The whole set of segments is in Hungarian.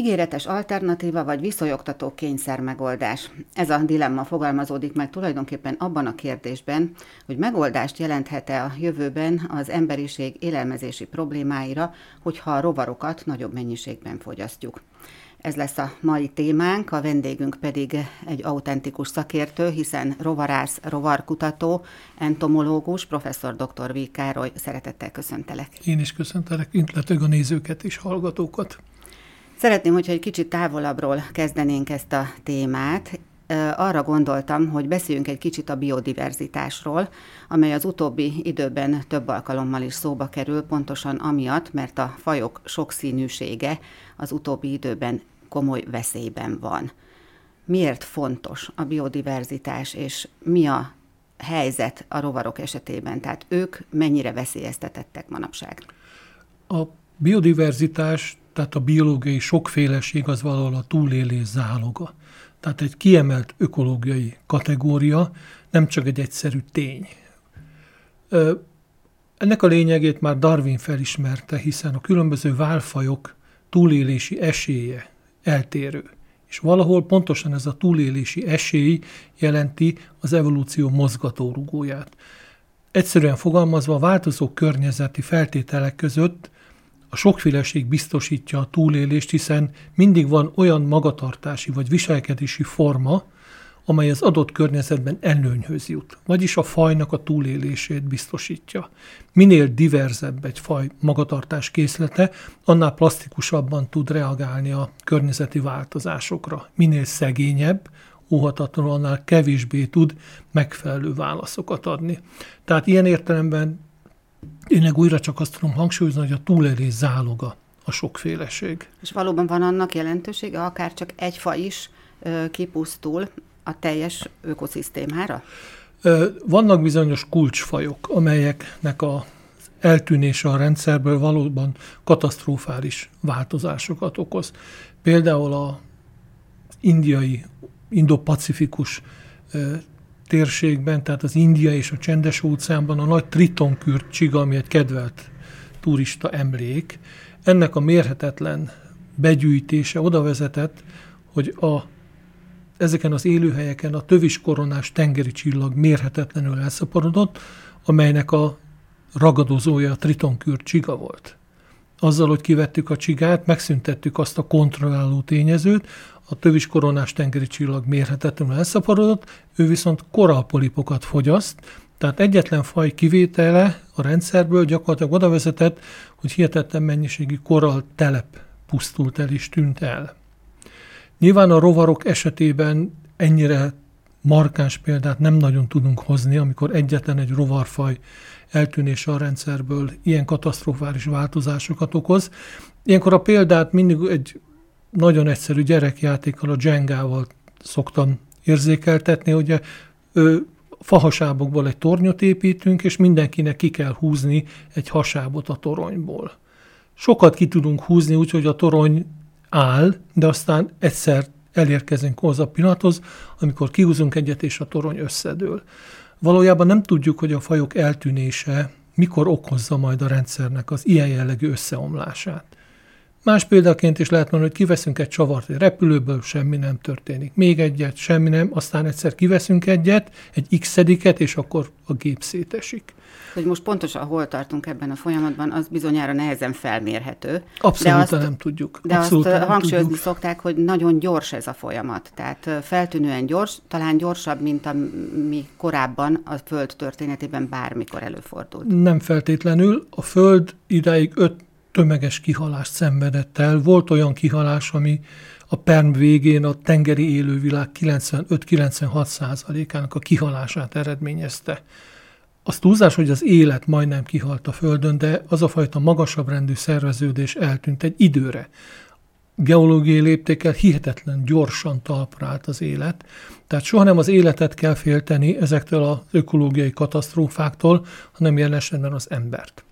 Ígéretes alternatíva vagy viszonyogtató kényszer megoldás. Ez a dilemma fogalmazódik meg tulajdonképpen abban a kérdésben, hogy megoldást jelenthet-e a jövőben az emberiség élelmezési problémáira, hogyha a rovarokat nagyobb mennyiségben fogyasztjuk. Ez lesz a mai témánk, a vendégünk pedig egy autentikus szakértő, hiszen rovarász, rovarkutató, entomológus, professzor dr. V. Károly. Szeretettel köszöntelek. Én is köszöntelek, illetve a nézőket és hallgatókat. Szeretném, hogyha egy kicsit távolabbról kezdenénk ezt a témát. Arra gondoltam, hogy beszéljünk egy kicsit a biodiverzitásról, amely az utóbbi időben több alkalommal is szóba kerül, pontosan amiatt, mert a fajok sokszínűsége az utóbbi időben komoly veszélyben van. Miért fontos a biodiverzitás, és mi a helyzet a rovarok esetében? Tehát ők mennyire veszélyeztetettek manapság? A biodiverzitás tehát a biológiai sokféleség az valahol a túlélés záloga. Tehát egy kiemelt ökológiai kategória, nem csak egy egyszerű tény. Ennek a lényegét már Darwin felismerte, hiszen a különböző válfajok túlélési esélye eltérő. És valahol pontosan ez a túlélési esély jelenti az evolúció mozgatórugóját. Egyszerűen fogalmazva, a változó környezeti feltételek között a sokféleség biztosítja a túlélést, hiszen mindig van olyan magatartási vagy viselkedési forma, amely az adott környezetben előnyhöz jut, vagyis a fajnak a túlélését biztosítja. Minél diverzebb egy faj magatartás készlete, annál plastikusabban tud reagálni a környezeti változásokra. Minél szegényebb, óhatatlanul annál kevésbé tud megfelelő válaszokat adni. Tehát ilyen értelemben én újra csak azt tudom hangsúlyozni, hogy a túlélés záloga a sokféleség. És valóban van annak jelentősége, akár csak egy fa is kipusztul a teljes ökoszisztémára? Vannak bizonyos kulcsfajok, amelyeknek a eltűnése a rendszerből valóban katasztrofális változásokat okoz. Például a indiai, indo-pacifikus térségben, tehát az India és a Csendes óceánban a nagy tritonkürt csiga, ami egy kedvelt turista emlék, ennek a mérhetetlen begyűjtése oda vezetett, hogy a, ezeken az élőhelyeken a tövis koronás tengeri csillag mérhetetlenül elszaporodott, amelynek a ragadozója a tritonkürt csiga volt. Azzal, hogy kivettük a csigát, megszüntettük azt a kontrolláló tényezőt, a tövis koronás tengeri csillag mérhetetlenül elszaporodott, ő viszont koralpolipokat fogyaszt, tehát egyetlen faj kivétele a rendszerből gyakorlatilag oda vezetett, hogy hihetetlen mennyiségű koral telep pusztult el és tűnt el. Nyilván a rovarok esetében ennyire markáns példát nem nagyon tudunk hozni, amikor egyetlen egy rovarfaj eltűnése a rendszerből ilyen katasztrofális változásokat okoz. Ilyenkor a példát mindig egy nagyon egyszerű gyerekjátékkal, a Jengával szoktam érzékeltetni, hogy ő, fahasábokból egy tornyot építünk, és mindenkinek ki kell húzni egy hasábot a toronyból. Sokat ki tudunk húzni úgy, hogy a torony áll, de aztán egyszer elérkezünk hozzá a pillanathoz, amikor kihúzunk egyet, és a torony összedől. Valójában nem tudjuk, hogy a fajok eltűnése mikor okozza majd a rendszernek az ilyen jellegű összeomlását. Más példaként is lehet mondani, hogy kiveszünk egy csavart egy repülőből, semmi nem történik. Még egyet, semmi nem, aztán egyszer kiveszünk egyet, egy x és akkor a gép szétesik. Hogy most pontosan hol tartunk ebben a folyamatban, az bizonyára nehezen felmérhető. Abszolút de azt, nem tudjuk. De Abszolút azt hangsúlyozni tudjuk. szokták, hogy nagyon gyors ez a folyamat. Tehát feltűnően gyors, talán gyorsabb, mint ami korábban a Föld történetében bármikor előfordult. Nem feltétlenül. A Föld idáig 5 tömeges kihalást szenvedett el. Volt olyan kihalás, ami a Perm végén a tengeri élővilág 95-96 százalékának a kihalását eredményezte. Az túlzás, hogy az élet majdnem kihalt a Földön, de az a fajta magasabb rendű szerveződés eltűnt egy időre. Geológiai léptékkel hihetetlen gyorsan talpra állt az élet, tehát soha nem az életet kell félteni ezektől az ökológiai katasztrófáktól, hanem jelen esetben az embert.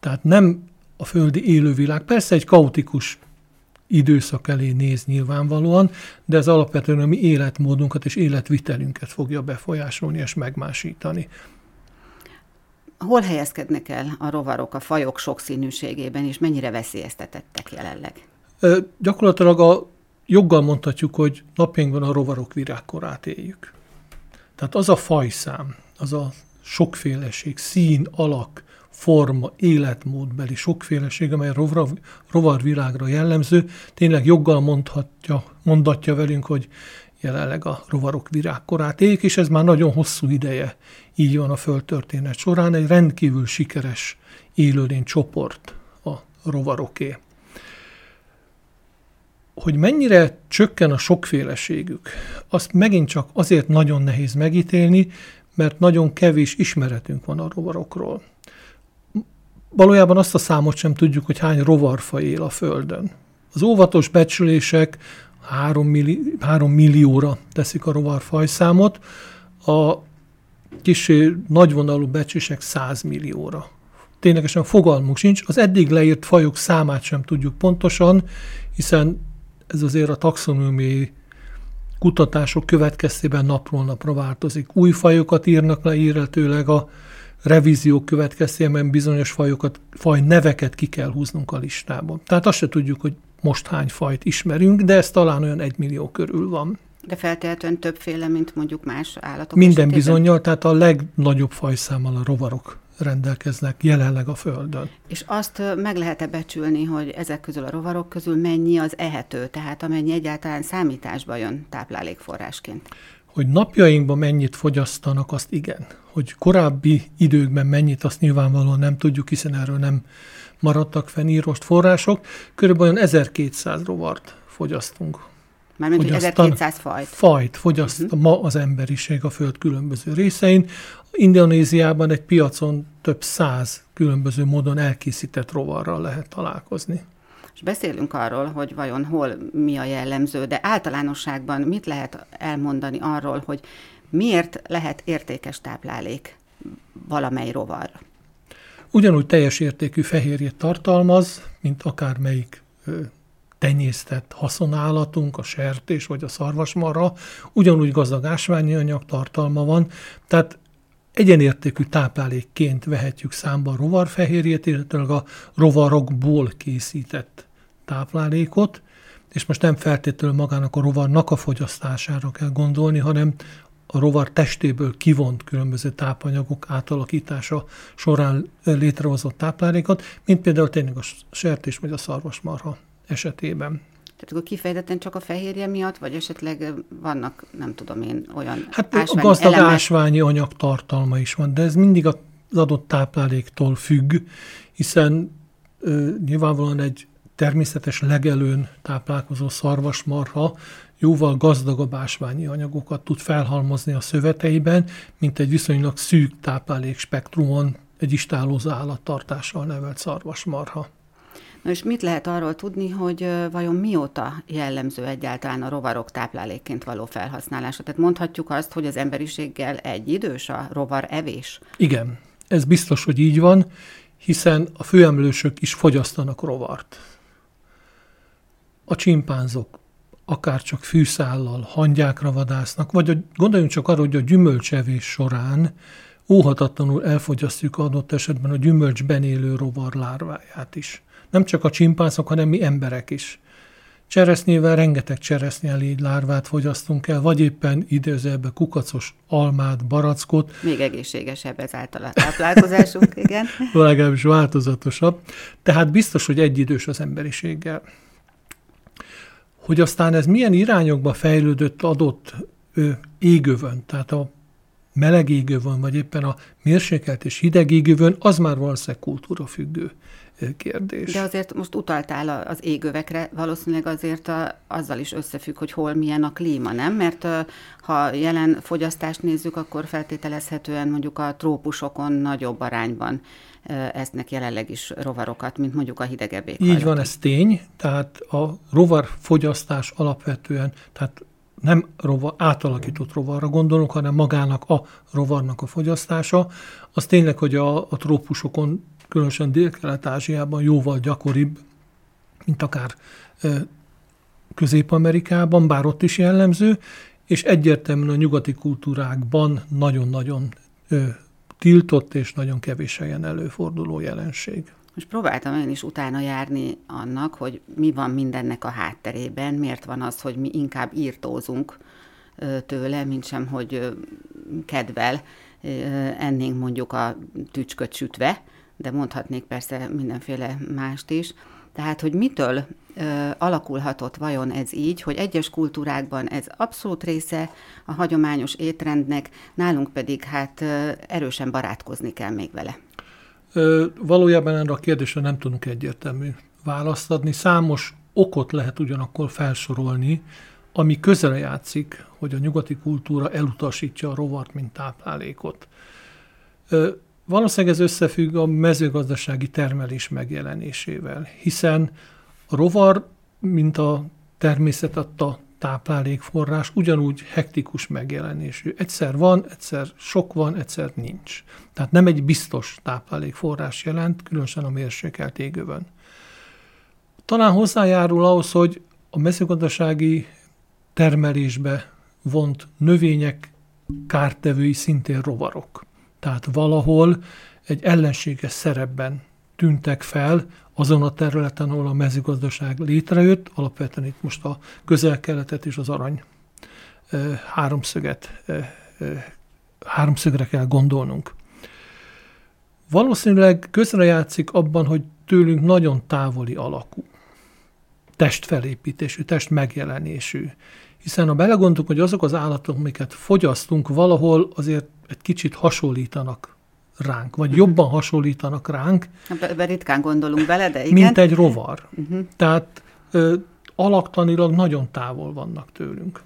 Tehát nem a földi élővilág. Persze egy kaotikus időszak elé néz nyilvánvalóan, de ez alapvetően a mi életmódunkat és életvitelünket fogja befolyásolni és megmásítani. Hol helyezkednek el a rovarok a fajok sokszínűségében, és mennyire veszélyeztetettek jelenleg? Ö, gyakorlatilag a joggal mondhatjuk, hogy napjainkban a rovarok virágkorát éljük. Tehát az a fajszám, az a sokféleség, szín, alak, forma, életmódbeli sokféleség, amely a rovar, rovarvilágra jellemző, tényleg joggal mondhatja, mondatja velünk, hogy jelenleg a rovarok virágkorát éljük, és ez már nagyon hosszú ideje így van a földtörténet során, egy rendkívül sikeres élőlény csoport a rovaroké. Hogy mennyire csökken a sokféleségük, azt megint csak azért nagyon nehéz megítélni, mert nagyon kevés ismeretünk van a rovarokról. Valójában azt a számot sem tudjuk, hogy hány rovarfaj él a Földön. Az óvatos becslések 3, milli, 3 millióra teszik a rovarfajszámot, a kicsi nagyvonalú becslések 100 millióra. Ténylegesen fogalmunk sincs, az eddig leírt fajok számát sem tudjuk pontosan, hiszen ez azért a taxonómiai kutatások következtében napról napra változik. Új fajokat írnak le illetőleg a revíziók következtében bizonyos fajokat, faj neveket ki kell húznunk a listából. Tehát azt se tudjuk, hogy most hány fajt ismerünk, de ez talán olyan egy millió körül van. De feltétlenül többféle, mint mondjuk más állatok Minden bizonyal, tehát a legnagyobb fajszámmal a rovarok rendelkeznek jelenleg a Földön. És azt meg lehet-e becsülni, hogy ezek közül a rovarok közül mennyi az ehető, tehát amennyi egyáltalán számításba jön táplálékforrásként? Hogy napjainkban mennyit fogyasztanak, azt igen. Hogy korábbi időkben mennyit, azt nyilvánvalóan nem tudjuk, hiszen erről nem maradtak fenírost források. Körülbelül 1200 rovart fogyasztunk Mármint, hogy 1200 fajt. Fajt fogyaszt uh-huh. ma az emberiség a Föld különböző részein. Indonéziában egy piacon több száz különböző módon elkészített rovarral lehet találkozni. És beszélünk arról, hogy vajon hol mi a jellemző, de általánosságban mit lehet elmondani arról, hogy miért lehet értékes táplálék valamely rovar? Ugyanúgy teljes értékű fehérjét tartalmaz, mint akármelyik tenyésztett haszonállatunk, a sertés vagy a szarvasmarha, ugyanúgy gazdag ásványi anyag tartalma van, tehát egyenértékű táplálékként vehetjük számba a rovarfehérjét, illetve a rovarokból készített táplálékot, és most nem feltétlenül magának a rovarnak a fogyasztására kell gondolni, hanem a rovar testéből kivont különböző tápanyagok átalakítása során létrehozott táplálékot, mint például tényleg a sertés vagy a szarvasmarha esetében. Tehát akkor kifejezetten csak a fehérje miatt, vagy esetleg vannak, nem tudom én, olyan Hát ásványi gazdag elemek? ásványi anyag tartalma is van, de ez mindig az adott tápláléktól függ, hiszen ö, nyilvánvalóan egy természetes legelőn táplálkozó szarvasmarha jóval gazdagabb ásványi anyagokat tud felhalmozni a szöveteiben, mint egy viszonylag szűk táplálék spektrumon egy istálózó állattartással nevelt szarvasmarha. Na és mit lehet arról tudni, hogy vajon mióta jellemző egyáltalán a rovarok táplálékként való felhasználása? Tehát mondhatjuk azt, hogy az emberiséggel egy idős a rovar evés? Igen, ez biztos, hogy így van, hiszen a főemlősök is fogyasztanak rovart. A csimpánzok akár csak fűszállal, hangyákra vadásznak, vagy a, gondoljunk csak arra, hogy a gyümölcsevés során óhatatlanul elfogyasztjuk adott esetben a gyümölcsben élő rovar lárváját is. Nem csak a csimpánzok, hanem mi emberek is. Cseresznyével rengeteg cseresznyelégy lárvát fogyasztunk el, vagy éppen időzőbe kukacos almát, barackot. Még egészségesebb ez által a táplálkozásunk, igen. Legalábbis változatosabb. Tehát biztos, hogy egyidős az emberiséggel. Hogy aztán ez milyen irányokba fejlődött adott égövön, tehát a meleg égövön, vagy éppen a mérsékelt és hideg égövön, az már valószínűleg kultúra függő kérdés. De azért most utaltál az égövekre, valószínűleg azért a, azzal is összefügg, hogy hol milyen a klíma, nem? Mert ha jelen fogyasztást nézzük, akkor feltételezhetően mondjuk a trópusokon nagyobb arányban esznek jelenleg is rovarokat, mint mondjuk a hidegebb Így van, ez tény. Tehát a rovar fogyasztás alapvetően, tehát nem rovar, átalakított rovarra gondolunk, hanem magának a rovarnak a fogyasztása, az tényleg, hogy a, a trópusokon különösen Dél-Kelet-Ázsiában jóval gyakoribb, mint akár Közép-Amerikában, bár ott is jellemző, és egyértelműen a nyugati kultúrákban nagyon-nagyon tiltott és nagyon kevés helyen előforduló jelenség. Most próbáltam én is utána járni annak, hogy mi van mindennek a hátterében, miért van az, hogy mi inkább írtózunk tőle, mint sem, hogy kedvel ennénk mondjuk a tücsköt sütve, de mondhatnék persze mindenféle mást is. Tehát, hogy mitől ö, alakulhatott vajon ez így, hogy egyes kultúrákban ez abszolút része a hagyományos étrendnek, nálunk pedig hát ö, erősen barátkozni kell még vele. Ö, valójában erre a kérdésre nem tudunk egyértelmű választ adni. Számos okot lehet ugyanakkor felsorolni, ami közre játszik, hogy a nyugati kultúra elutasítja a rovart, mint táplálékot. Ö, valószínűleg ez összefügg a mezőgazdasági termelés megjelenésével, hiszen a rovar, mint a természet adta táplálékforrás, ugyanúgy hektikus megjelenésű. Egyszer van, egyszer sok van, egyszer nincs. Tehát nem egy biztos táplálékforrás jelent, különösen a mérsékelt égőben. Talán hozzájárul ahhoz, hogy a mezőgazdasági termelésbe vont növények kártevői szintén rovarok. Tehát valahol egy ellenséges szerepben tűntek fel azon a területen, ahol a mezőgazdaság létrejött, alapvetően itt most a közel-keletet és az arany háromszöget, háromszögre kell gondolnunk. Valószínűleg közrejátszik abban, hogy tőlünk nagyon távoli alakú, testfelépítésű, test megjelenésű. Hiszen ha belegondolunk, hogy azok az állatok, amiket fogyasztunk, valahol azért egy kicsit hasonlítanak ránk, vagy jobban hasonlítanak ránk. Be, ritkán gondolunk bele, de igen. Mint egy rovar. Uh-huh. Tehát ö, alaktanilag nagyon távol vannak tőlünk.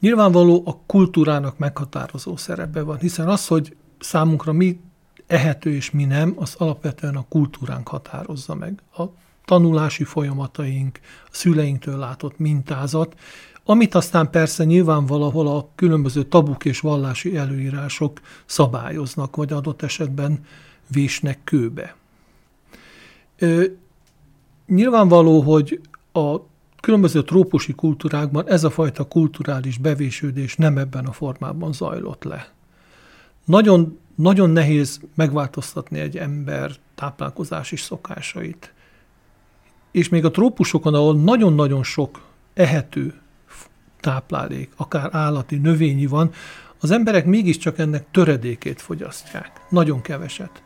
Nyilvánvaló a kultúrának meghatározó szerepe van, hiszen az, hogy számunkra mi ehető és mi nem, az alapvetően a kultúránk határozza meg. A tanulási folyamataink, a szüleinktől látott mintázat, amit aztán persze nyilván valahol a különböző tabuk és vallási előírások szabályoznak, vagy adott esetben vésnek kőbe. Ö, nyilvánvaló, hogy a különböző trópusi kultúrákban ez a fajta kulturális bevésődés nem ebben a formában zajlott le. Nagyon, nagyon nehéz megváltoztatni egy ember táplálkozási szokásait. És még a trópusokon, ahol nagyon-nagyon sok ehető táplálék, akár állati, növényi van, az emberek mégiscsak ennek töredékét fogyasztják. Nagyon keveset.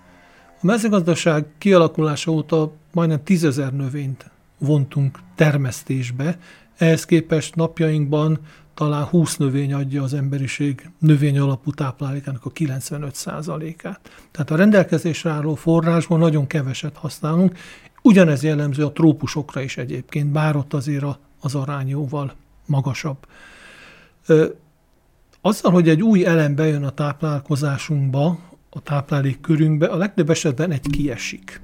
A mezőgazdaság kialakulása óta majdnem tízezer növényt vontunk termesztésbe, ehhez képest napjainkban talán 20 növény adja az emberiség növény alapú táplálékának a 95%-át. Tehát a rendelkezésre álló forrásból nagyon keveset használunk, ugyanez jellemző a trópusokra is egyébként, bár ott azért az arány jóval magasabb. Azzal, hogy egy új elem bejön a táplálkozásunkba, a táplálék körünkbe, a legtöbb esetben egy kiesik.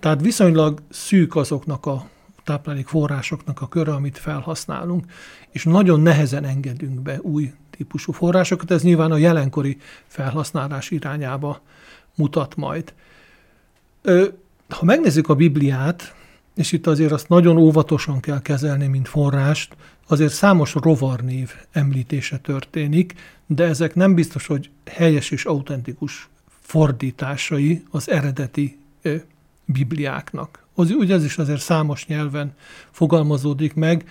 Tehát viszonylag szűk azoknak a táplálék forrásoknak a köre, amit felhasználunk, és nagyon nehezen engedünk be új típusú forrásokat. Ez nyilván a jelenkori felhasználás irányába mutat majd. Ha megnézzük a Bibliát, és itt azért azt nagyon óvatosan kell kezelni, mint forrást, azért számos rovarnév említése történik, de ezek nem biztos, hogy helyes és autentikus fordításai az eredeti ö, Bibliáknak. Az, ugye ez is azért számos nyelven fogalmazódik meg,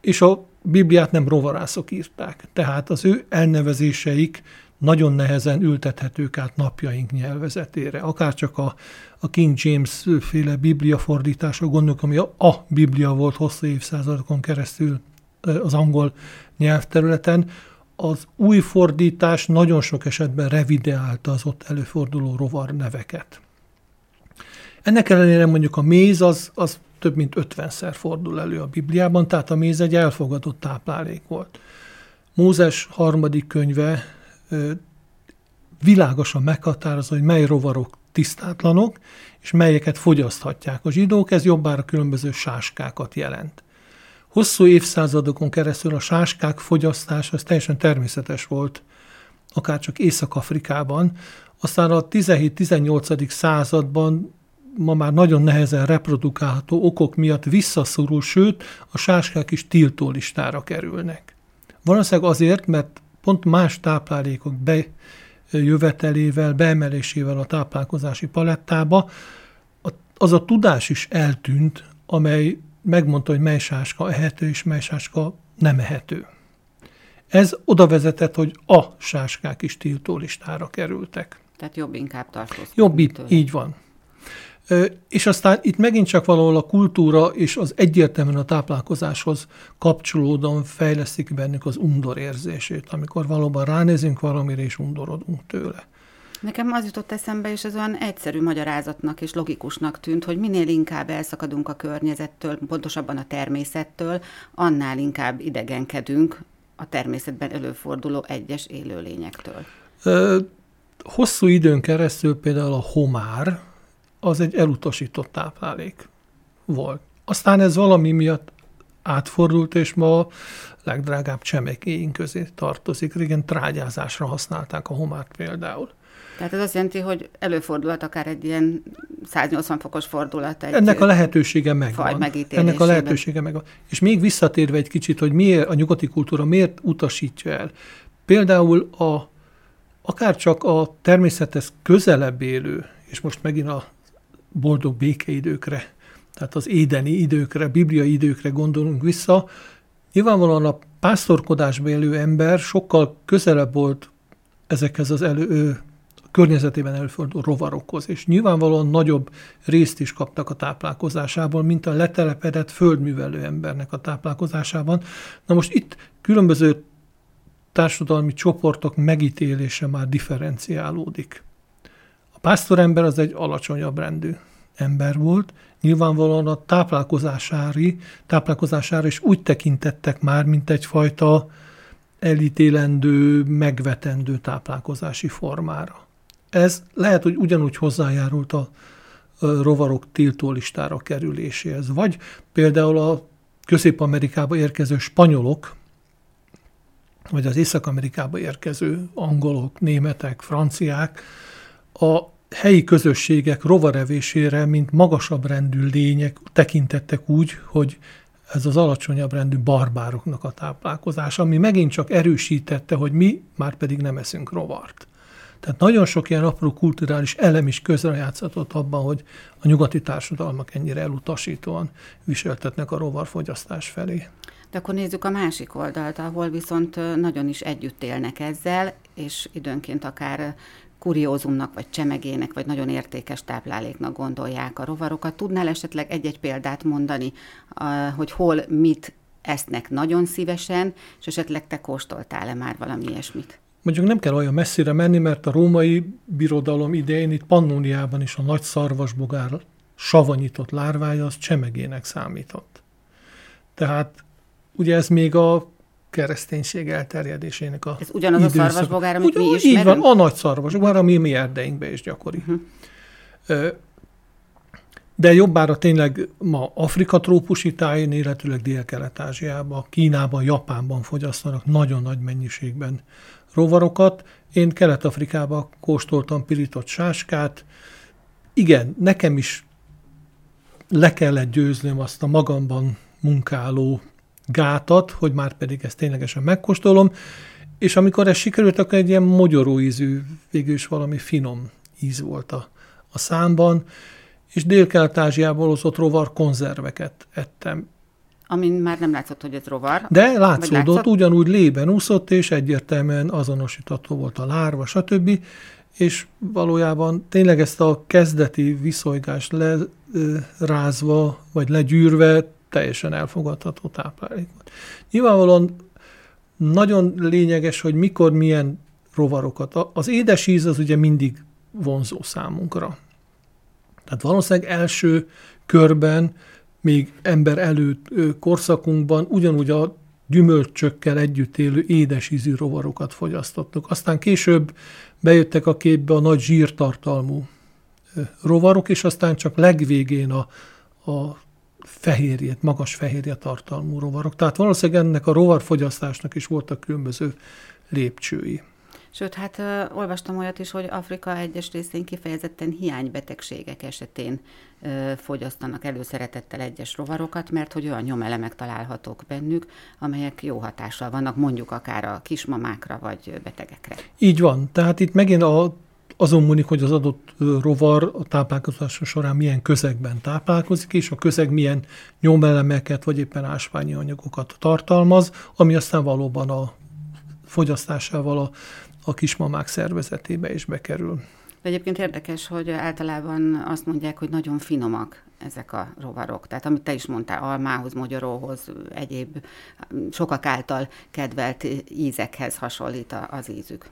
és a Bibliát nem rovarászok írták. Tehát az ő elnevezéseik nagyon nehezen ültethetők át napjaink nyelvezetére. Akár csak a, a King James féle biblia fordítása, gondolok, ami a, a Biblia volt hosszú évszázadokon keresztül az angol nyelvterületen, az új fordítás nagyon sok esetben revideálta az ott előforduló rovar neveket. Ennek ellenére mondjuk a méz az, az több mint 50-szer fordul elő a Bibliában, tehát a méz egy elfogadott táplálék volt. Mózes harmadik könyve világosan meghatározza, hogy mely rovarok tisztátlanok, és melyeket fogyaszthatják a zsidók, ez jobbára különböző sáskákat jelent. Hosszú évszázadokon keresztül a sáskák fogyasztása az teljesen természetes volt, akár csak Észak-Afrikában. Aztán a 17-18. században ma már nagyon nehezen reprodukálható okok miatt visszaszorul, sőt, a sáskák is tiltólistára kerülnek. Valószínűleg azért, mert pont más táplálékok bejövetelével, beemelésével a táplálkozási palettába az a tudás is eltűnt, amely megmondta, hogy mely sáska ehető és mely sáska nem ehető. Ez oda vezetett, hogy a sáskák is tiltólistára kerültek. Tehát jobb inkább tartózkodni. Jobb, itt, így van. És aztán itt megint csak valahol a kultúra és az egyértelműen a táplálkozáshoz kapcsolódóan fejlesztik bennük az undor érzését, amikor valóban ránézünk valamire és undorodunk tőle. Nekem az jutott eszembe, és ez olyan egyszerű magyarázatnak és logikusnak tűnt, hogy minél inkább elszakadunk a környezettől, pontosabban a természettől, annál inkább idegenkedünk a természetben előforduló egyes élőlényektől. Ö, hosszú időn keresztül például a homár az egy elutasított táplálék volt. Aztán ez valami miatt átfordult, és ma a legdrágább csemekéink közé tartozik. Régen trágyázásra használták a homárt például. Tehát ez azt jelenti, hogy előfordulhat akár egy ilyen 180 fokos fordulat. Egy Ennek a lehetősége megvan. Ennek a lehetősége megvan. És még visszatérve egy kicsit, hogy miért a nyugati kultúra miért utasítja el. Például a, akár csak a természethez közelebb élő, és most megint a boldog békeidőkre, tehát az édeni időkre, bibliai időkre gondolunk vissza, nyilvánvalóan a pásztorkodásba élő ember sokkal közelebb volt ezekhez az elő, környezetében előforduló rovarokhoz, és nyilvánvalóan nagyobb részt is kaptak a táplálkozásából, mint a letelepedett földművelő embernek a táplálkozásában. Na most itt különböző társadalmi csoportok megítélése már differenciálódik. A pásztorember az egy alacsonyabb rendű ember volt, nyilvánvalóan a táplálkozásári, táplálkozására is úgy tekintettek már, mint egyfajta elítélendő, megvetendő táplálkozási formára. Ez lehet, hogy ugyanúgy hozzájárult a rovarok tiltólistára kerüléséhez. Vagy például a Közép-Amerikába érkező spanyolok, vagy az Észak-Amerikába érkező angolok, németek, franciák a helyi közösségek rovarevésére, mint magasabb rendű lények tekintettek úgy, hogy ez az alacsonyabb rendű barbároknak a táplálkozása, ami megint csak erősítette, hogy mi már pedig nem eszünk rovart. Tehát nagyon sok ilyen apró kulturális elem is közrejátszatott abban, hogy a nyugati társadalmak ennyire elutasítóan viseltetnek a rovarfogyasztás felé. De akkor nézzük a másik oldalt, ahol viszont nagyon is együtt élnek ezzel, és időnként akár kuriózumnak, vagy csemegének, vagy nagyon értékes tápláléknak gondolják a rovarokat. Tudnál esetleg egy-egy példát mondani, hogy hol mit esznek nagyon szívesen, és esetleg te kóstoltál-e már valami ilyesmit? Mondjuk nem kell olyan messzire menni, mert a római birodalom idején itt Pannóniában is a nagy szarvasbogár savanyított lárvája az csemegének számított. Tehát ugye ez még a kereszténység elterjedésének a Ez ugyanaz időszak. a szarvasbogár, amit Ugyan, mi ismerünk? Így van, a nagy szarvasbogár, ami mi erdeinkben is gyakori. Uh-huh. De jobbára tényleg ma Afrika trópusi tájén, illetőleg Dél-Kelet-Ázsiában, Kínában, Japánban fogyasztanak nagyon nagy mennyiségben rovarokat. Én Kelet-Afrikában kóstoltam pirított sáskát. Igen, nekem is le kellett győznöm azt a magamban munkáló gátat, hogy már pedig ezt ténylegesen megkóstolom, és amikor ez sikerült, akkor egy ilyen mogyoró ízű, végül is valami finom íz volt a, a számban, és Dél-Kelet-Ázsiából hozott rovar konzerveket ettem. Amin már nem látszott, hogy ez rovar. De látszódott, látszott? ugyanúgy lében úszott, és egyértelműen azonosítható volt a lárva, stb. És valójában tényleg ezt a kezdeti viszonygást lerázva, vagy legyűrve teljesen elfogadható táplálék volt. Nyilvánvalóan nagyon lényeges, hogy mikor milyen rovarokat. Az édes íz az ugye mindig vonzó számunkra. Tehát valószínűleg első körben még ember előtt korszakunkban ugyanúgy a gyümölcsökkel együtt élő édes ízű rovarokat fogyasztottuk. Aztán később bejöttek a képbe a nagy zsírtartalmú rovarok, és aztán csak legvégén a, a fehérjét, magas fehérje tartalmú rovarok. Tehát valószínűleg ennek a rovarfogyasztásnak is voltak különböző lépcsői. Sőt, hát ö, olvastam olyat is, hogy Afrika egyes részén kifejezetten hiánybetegségek esetén ö, fogyasztanak előszeretettel egyes rovarokat, mert hogy olyan nyomelemek találhatók bennük, amelyek jó hatással vannak, mondjuk akár a kismamákra vagy betegekre. Így van. Tehát itt megint a azon múlik, hogy az adott rovar a táplálkozása során milyen közegben táplálkozik, és a közeg milyen nyomelemeket, vagy éppen ásványi anyagokat tartalmaz, ami aztán valóban a fogyasztásával a, a kismamák szervezetébe is bekerül. De egyébként érdekes, hogy általában azt mondják, hogy nagyon finomak ezek a rovarok. Tehát amit te is mondtál, almához, magyaróhoz, egyéb sokak által kedvelt ízekhez hasonlít az ízük.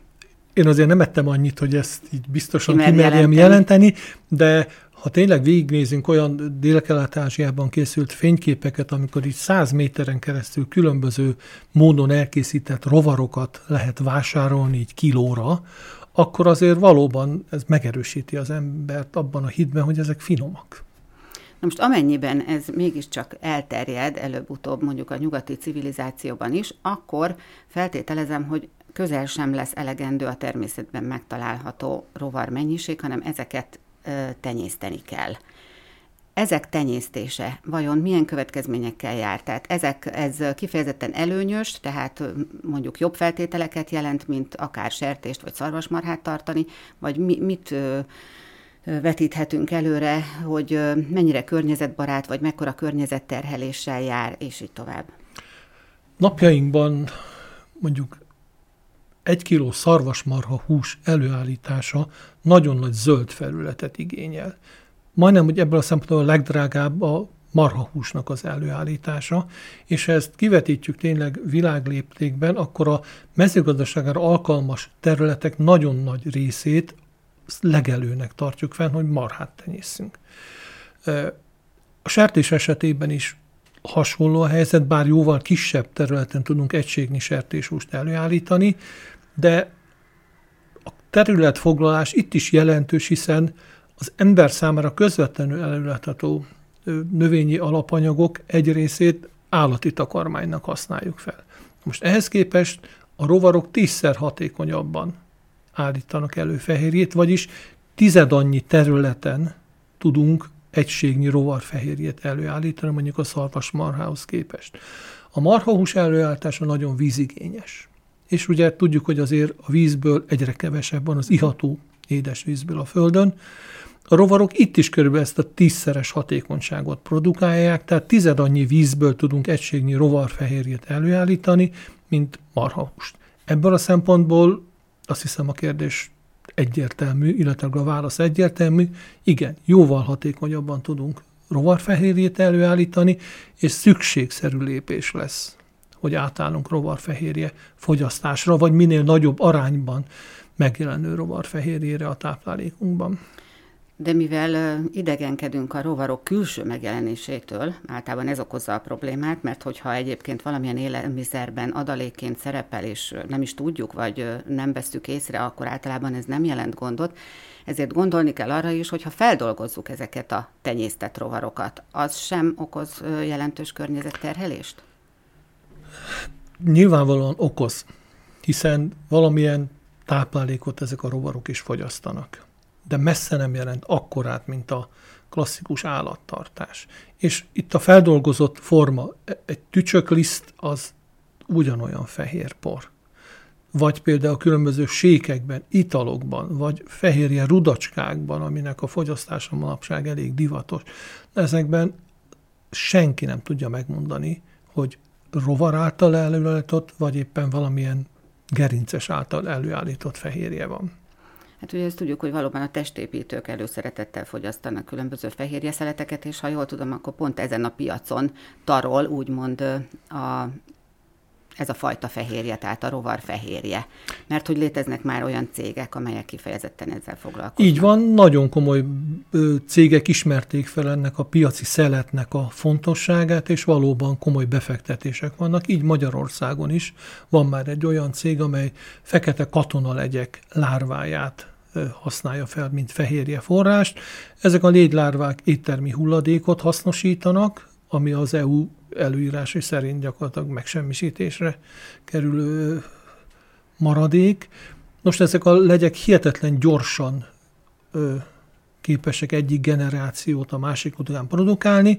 Én azért nem ettem annyit, hogy ezt így biztosan kimerjem jelenteni. jelenteni, de ha tényleg végignézünk olyan Dél-Kelet-Ázsiában készült fényképeket, amikor így száz méteren keresztül különböző módon elkészített rovarokat lehet vásárolni így kilóra, akkor azért valóban ez megerősíti az embert abban a hitben, hogy ezek finomak. Na most amennyiben ez mégiscsak elterjed előbb-utóbb mondjuk a nyugati civilizációban is, akkor feltételezem, hogy közel sem lesz elegendő a természetben megtalálható rovar mennyiség, hanem ezeket tenyészteni kell. Ezek tenyésztése vajon milyen következményekkel jár? Tehát ezek, ez kifejezetten előnyös, tehát mondjuk jobb feltételeket jelent, mint akár sertést vagy szarvasmarhát tartani, vagy mi, mit vetíthetünk előre, hogy mennyire környezetbarát, vagy mekkora környezetterheléssel jár, és így tovább. Napjainkban mondjuk egy kiló szarvasmarha hús előállítása nagyon nagy zöld felületet igényel. Majdnem, hogy ebből a szempontból a legdrágább a marhahúsnak az előállítása, és ha ezt kivetítjük tényleg világléptékben, akkor a mezőgazdaságára alkalmas területek nagyon nagy részét legelőnek tartjuk fenn, hogy marhát tenyészünk. A sertés esetében is hasonló a helyzet, bár jóval kisebb területen tudunk egységnyi sertéshúst előállítani, de a területfoglalás itt is jelentős, hiszen az ember számára közvetlenül előállítható növényi alapanyagok egy részét állati takarmánynak használjuk fel. Most ehhez képest a rovarok tízszer hatékonyabban állítanak elő fehérjét, vagyis tized annyi területen tudunk egységnyi rovarfehérjét előállítani, mondjuk a szarvasmarhához képest. A marhahús előállítása nagyon vízigényes és ugye tudjuk, hogy azért a vízből egyre kevesebb van az iható édesvízből a Földön. A rovarok itt is körülbelül ezt a tízszeres hatékonyságot produkálják, tehát tized annyi vízből tudunk egységnyi rovarfehérjét előállítani, mint marhahúst. Ebből a szempontból azt hiszem a kérdés egyértelmű, illetve a válasz egyértelmű. Igen, jóval hatékonyabban tudunk rovarfehérjét előállítani, és szükségszerű lépés lesz hogy átállunk rovarfehérje fogyasztásra, vagy minél nagyobb arányban megjelenő rovarfehérjére a táplálékunkban. De mivel idegenkedünk a rovarok külső megjelenésétől, általában ez okozza a problémát, mert hogyha egyébként valamilyen élelmiszerben adalékként szerepel, és nem is tudjuk, vagy nem vesztük észre, akkor általában ez nem jelent gondot. Ezért gondolni kell arra is, hogy ha feldolgozzuk ezeket a tenyésztett rovarokat, az sem okoz jelentős környezetterhelést? Nyilvánvalóan okoz, hiszen valamilyen táplálékot ezek a rovarok is fogyasztanak. De messze nem jelent akkorát, mint a klasszikus állattartás. És itt a feldolgozott forma, egy tücsökliszt az ugyanolyan fehér por. Vagy például különböző sékekben, italokban, vagy fehérje rudacskákban, aminek a fogyasztása manapság elég divatos. Ezekben senki nem tudja megmondani, hogy rovar által előállított, vagy éppen valamilyen gerinces által előállított fehérje van. Hát ugye ezt tudjuk, hogy valóban a testépítők előszeretettel fogyasztanak különböző fehérjeszeleteket, és ha jól tudom, akkor pont ezen a piacon tarol úgymond a ez a fajta fehérje, tehát a rovar fehérje. Mert hogy léteznek már olyan cégek, amelyek kifejezetten ezzel foglalkoznak. Így van, nagyon komoly cégek ismerték fel ennek a piaci szeletnek a fontosságát, és valóban komoly befektetések vannak. Így Magyarországon is van már egy olyan cég, amely fekete katonalegyek lárváját használja fel, mint fehérje forrást. Ezek a léglárvák éttermi hulladékot hasznosítanak, ami az EU előírásai szerint gyakorlatilag megsemmisítésre kerülő maradék, Most ezek a legyek hihetetlen gyorsan ö, képesek egyik generációt a másik után produkálni,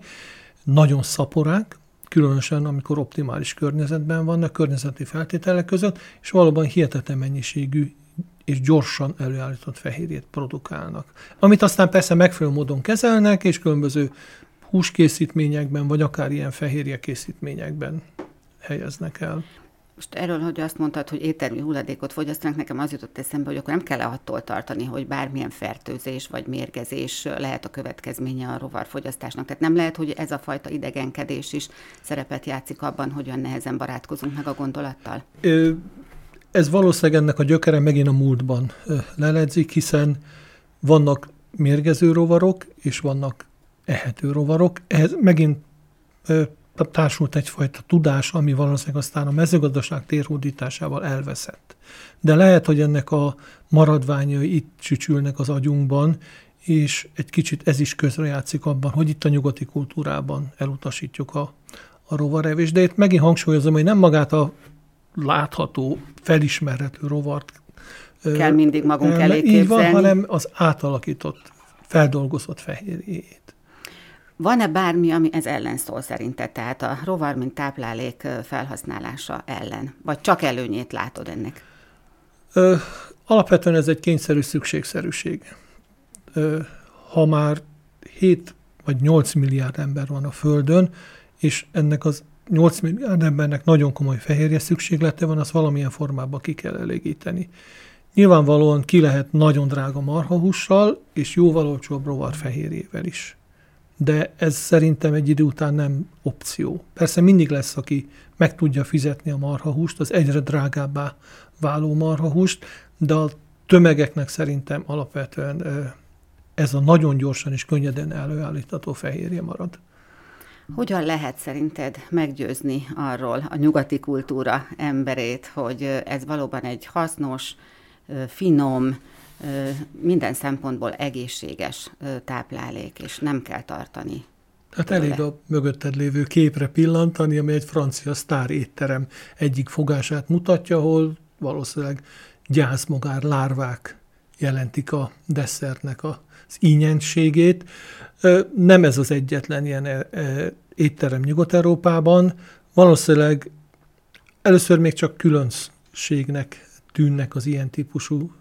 nagyon szaporák, különösen amikor optimális környezetben vannak, környezeti feltételek között, és valóban hihetetlen mennyiségű és gyorsan előállított fehérjét produkálnak. Amit aztán persze megfelelő módon kezelnek, és különböző húskészítményekben, vagy akár ilyen fehérje készítményekben helyeznek el. Most erről, hogy azt mondtad, hogy éttermi hulladékot fogyasztanak, nekem az jutott eszembe, hogy akkor nem kell attól tartani, hogy bármilyen fertőzés vagy mérgezés lehet a következménye a rovarfogyasztásnak. Tehát nem lehet, hogy ez a fajta idegenkedés is szerepet játszik abban, hogyan nehezen barátkozunk meg a gondolattal? Ez valószínűleg ennek a gyökere megint a múltban leledzik, hiszen vannak mérgező rovarok, és vannak ehető rovarok. Ehhez megint társult egyfajta tudás, ami valószínűleg aztán a mezőgazdaság térhódításával elveszett. De lehet, hogy ennek a maradványai itt csücsülnek az agyunkban, és egy kicsit ez is közrejátszik abban, hogy itt a nyugati kultúrában elutasítjuk a, a rovarevést. De itt megint hangsúlyozom, hogy nem magát a látható, felismerhető rovart kell mindig magunk elé képzelni. Így van, hanem az átalakított, feldolgozott fehérjét. Van-e bármi, ami ez ellen szól szerinted, tehát a rovar, mint táplálék felhasználása ellen? Vagy csak előnyét látod ennek? Ö, alapvetően ez egy kényszerű szükségszerűség. Ö, ha már 7 vagy 8 milliárd ember van a Földön, és ennek az 8 milliárd embernek nagyon komoly fehérje szükséglete van, az valamilyen formában ki kell elégíteni. Nyilvánvalóan ki lehet nagyon drága marhahússal, és jóval olcsóbb rovarfehérjével is de ez szerintem egy idő után nem opció. Persze mindig lesz, aki meg tudja fizetni a marhahúst, az egyre drágábbá váló marhahúst, de a tömegeknek szerintem alapvetően ez a nagyon gyorsan és könnyeden előállítható fehérje marad. Hogyan lehet szerinted meggyőzni arról a nyugati kultúra emberét, hogy ez valóban egy hasznos, finom, minden szempontból egészséges táplálék, és nem kell tartani. Hát elég a mögötted lévő képre pillantani, ami egy francia sztár étterem egyik fogását mutatja, ahol valószínűleg gyászmogár lárvák jelentik a desszertnek az ínyenségét. Nem ez az egyetlen ilyen étterem Nyugat-Európában. Valószínűleg először még csak különbségnek tűnnek az ilyen típusú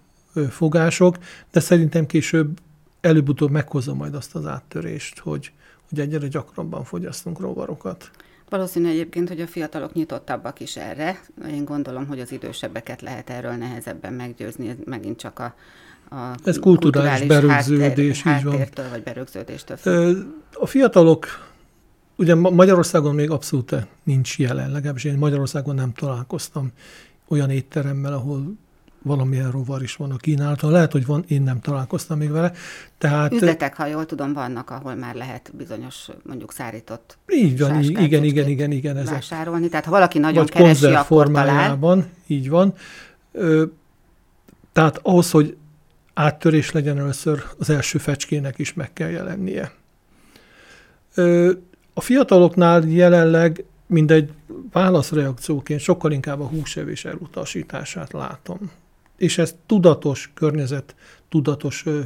fogások, de szerintem később előbb-utóbb meghozza majd azt az áttörést, hogy, hogy egyre gyakrabban fogyasztunk rovarokat. Valószínű egyébként, hogy a fiatalok nyitottabbak is erre. Én gondolom, hogy az idősebbeket lehet erről nehezebben meggyőzni, ez megint csak a, a Ez kulturális, berögződés, háttér, így van. vagy berögződéstől. A fiatalok, ugye Magyarországon még abszolút nincs jelen, legalábbis én Magyarországon nem találkoztam olyan étteremmel, ahol valamilyen rovar is van a kínálaton. Lehet, hogy van, én nem találkoztam még vele. Tehát, Üzletek, ha jól tudom, vannak, ahol már lehet bizonyos, mondjuk szárított Így van, igen, igen, igen, igen. Ezek. Vásárolni. Tehát ha valaki nagyon Vagy keresi, akkor talál. így van. Ö, tehát ahhoz, hogy áttörés legyen először, az első fecskének is meg kell jelennie. Ö, a fiataloknál jelenleg mindegy válaszreakcióként sokkal inkább a húsevés elutasítását látom és ez tudatos környezet, tudatos ö,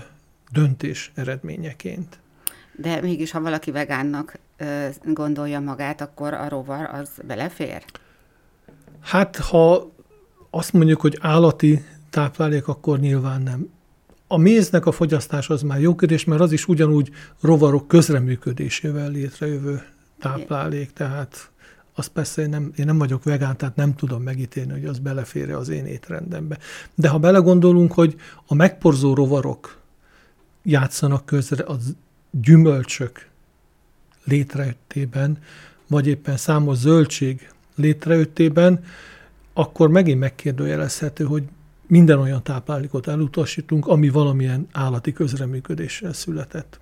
döntés eredményeként. De mégis, ha valaki vegánnak ö, gondolja magát, akkor a rovar az belefér? Hát, ha azt mondjuk, hogy állati táplálék, akkor nyilván nem. A méznek a fogyasztás az már jó kérdés, mert az is ugyanúgy rovarok közreműködésével létrejövő táplálék, tehát az persze én nem, én nem vagyok vegán, tehát nem tudom megítélni, hogy az belefér az én étrendembe. De ha belegondolunk, hogy a megporzó rovarok játszanak közre az gyümölcsök létrejöttében, vagy éppen számos zöldség létrejöttében, akkor megint megkérdőjelezhető, hogy minden olyan táplálékot elutasítunk, ami valamilyen állati közreműködéssel született.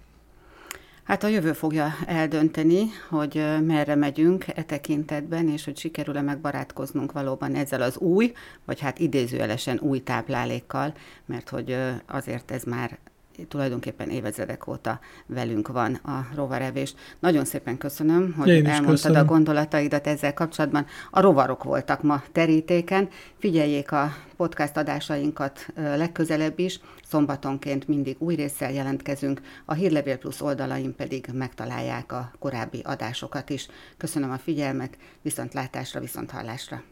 Hát a jövő fogja eldönteni, hogy merre megyünk e tekintetben, és hogy sikerül-e megbarátkoznunk valóban ezzel az új, vagy hát idézőjelesen új táplálékkal, mert hogy azért ez már tulajdonképpen évezredek óta velünk van a rovarevés. Nagyon szépen köszönöm, hogy Én elmondtad köszönöm. a gondolataidat ezzel kapcsolatban. A rovarok voltak ma terítéken. Figyeljék a podcast adásainkat legközelebb is. Szombatonként mindig új résszel jelentkezünk, a Hírlevél Plus oldalain pedig megtalálják a korábbi adásokat is. Köszönöm a figyelmet, viszontlátásra, viszonthallásra.